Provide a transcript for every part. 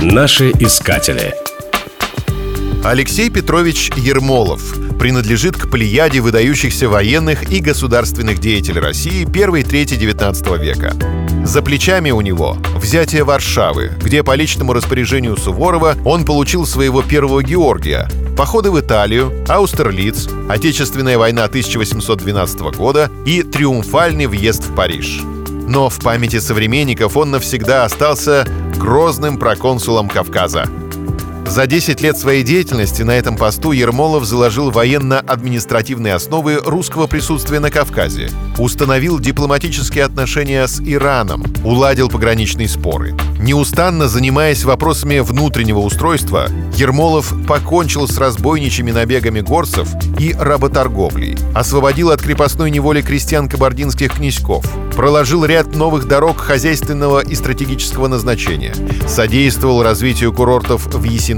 Наши искатели. Алексей Петрович Ермолов принадлежит к плеяде выдающихся военных и государственных деятелей России первой трети XIX века. За плечами у него взятие Варшавы, где по личному распоряжению Суворова он получил своего первого Георгия, походы в Италию, Аустерлиц, Отечественная война 1812 года и триумфальный въезд в Париж. Но в памяти современников он навсегда остался грозным проконсулом Кавказа – за 10 лет своей деятельности на этом посту Ермолов заложил военно-административные основы русского присутствия на Кавказе, установил дипломатические отношения с Ираном, уладил пограничные споры. Неустанно занимаясь вопросами внутреннего устройства, Ермолов покончил с разбойничьими набегами горцев и работорговлей, освободил от крепостной неволи крестьян кабардинских князьков, проложил ряд новых дорог хозяйственного и стратегического назначения, содействовал развитию курортов в Есентуках,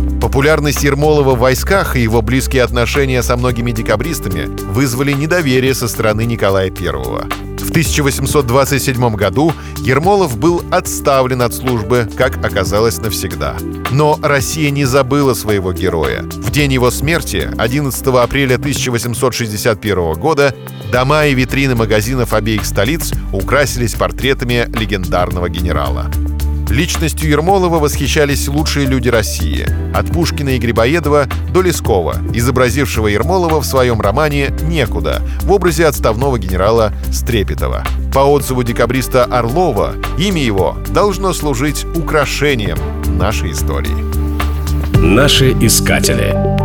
Железноводске и Кисловодске. В Тифлисе, нынешний Тбилиси, при нем были построены монетный двор, медно-литейный и пороховой заводы, госпиталь, школы. Имя Ермолова было уважаемо на Кавказе даже среди его врагов. Много позже, в 1860 году, через Москву проезжал предводитель мятежных горцев имам Шамиль, сдавшийся русскому командованию. Первый его визит в Первопрестольный был к Ермолову. Популярность Ермолова в войсках и его близкие отношения со многими декабристами вызвали недоверие со стороны Николая I. В 1827 году Ермолов был отставлен от службы, как оказалось навсегда. Но Россия не забыла своего героя. В день его смерти, 11 апреля 1861 года, дома и витрины магазинов обеих столиц украсились портретами легендарного генерала. Личностью Ермолова восхищались лучшие люди России. От Пушкина и Грибоедова до Лескова, изобразившего Ермолова в своем романе «Некуда» в образе отставного генерала Стрепетова. По отзыву декабриста Орлова, имя его должно служить украшением нашей истории. Наши искатели.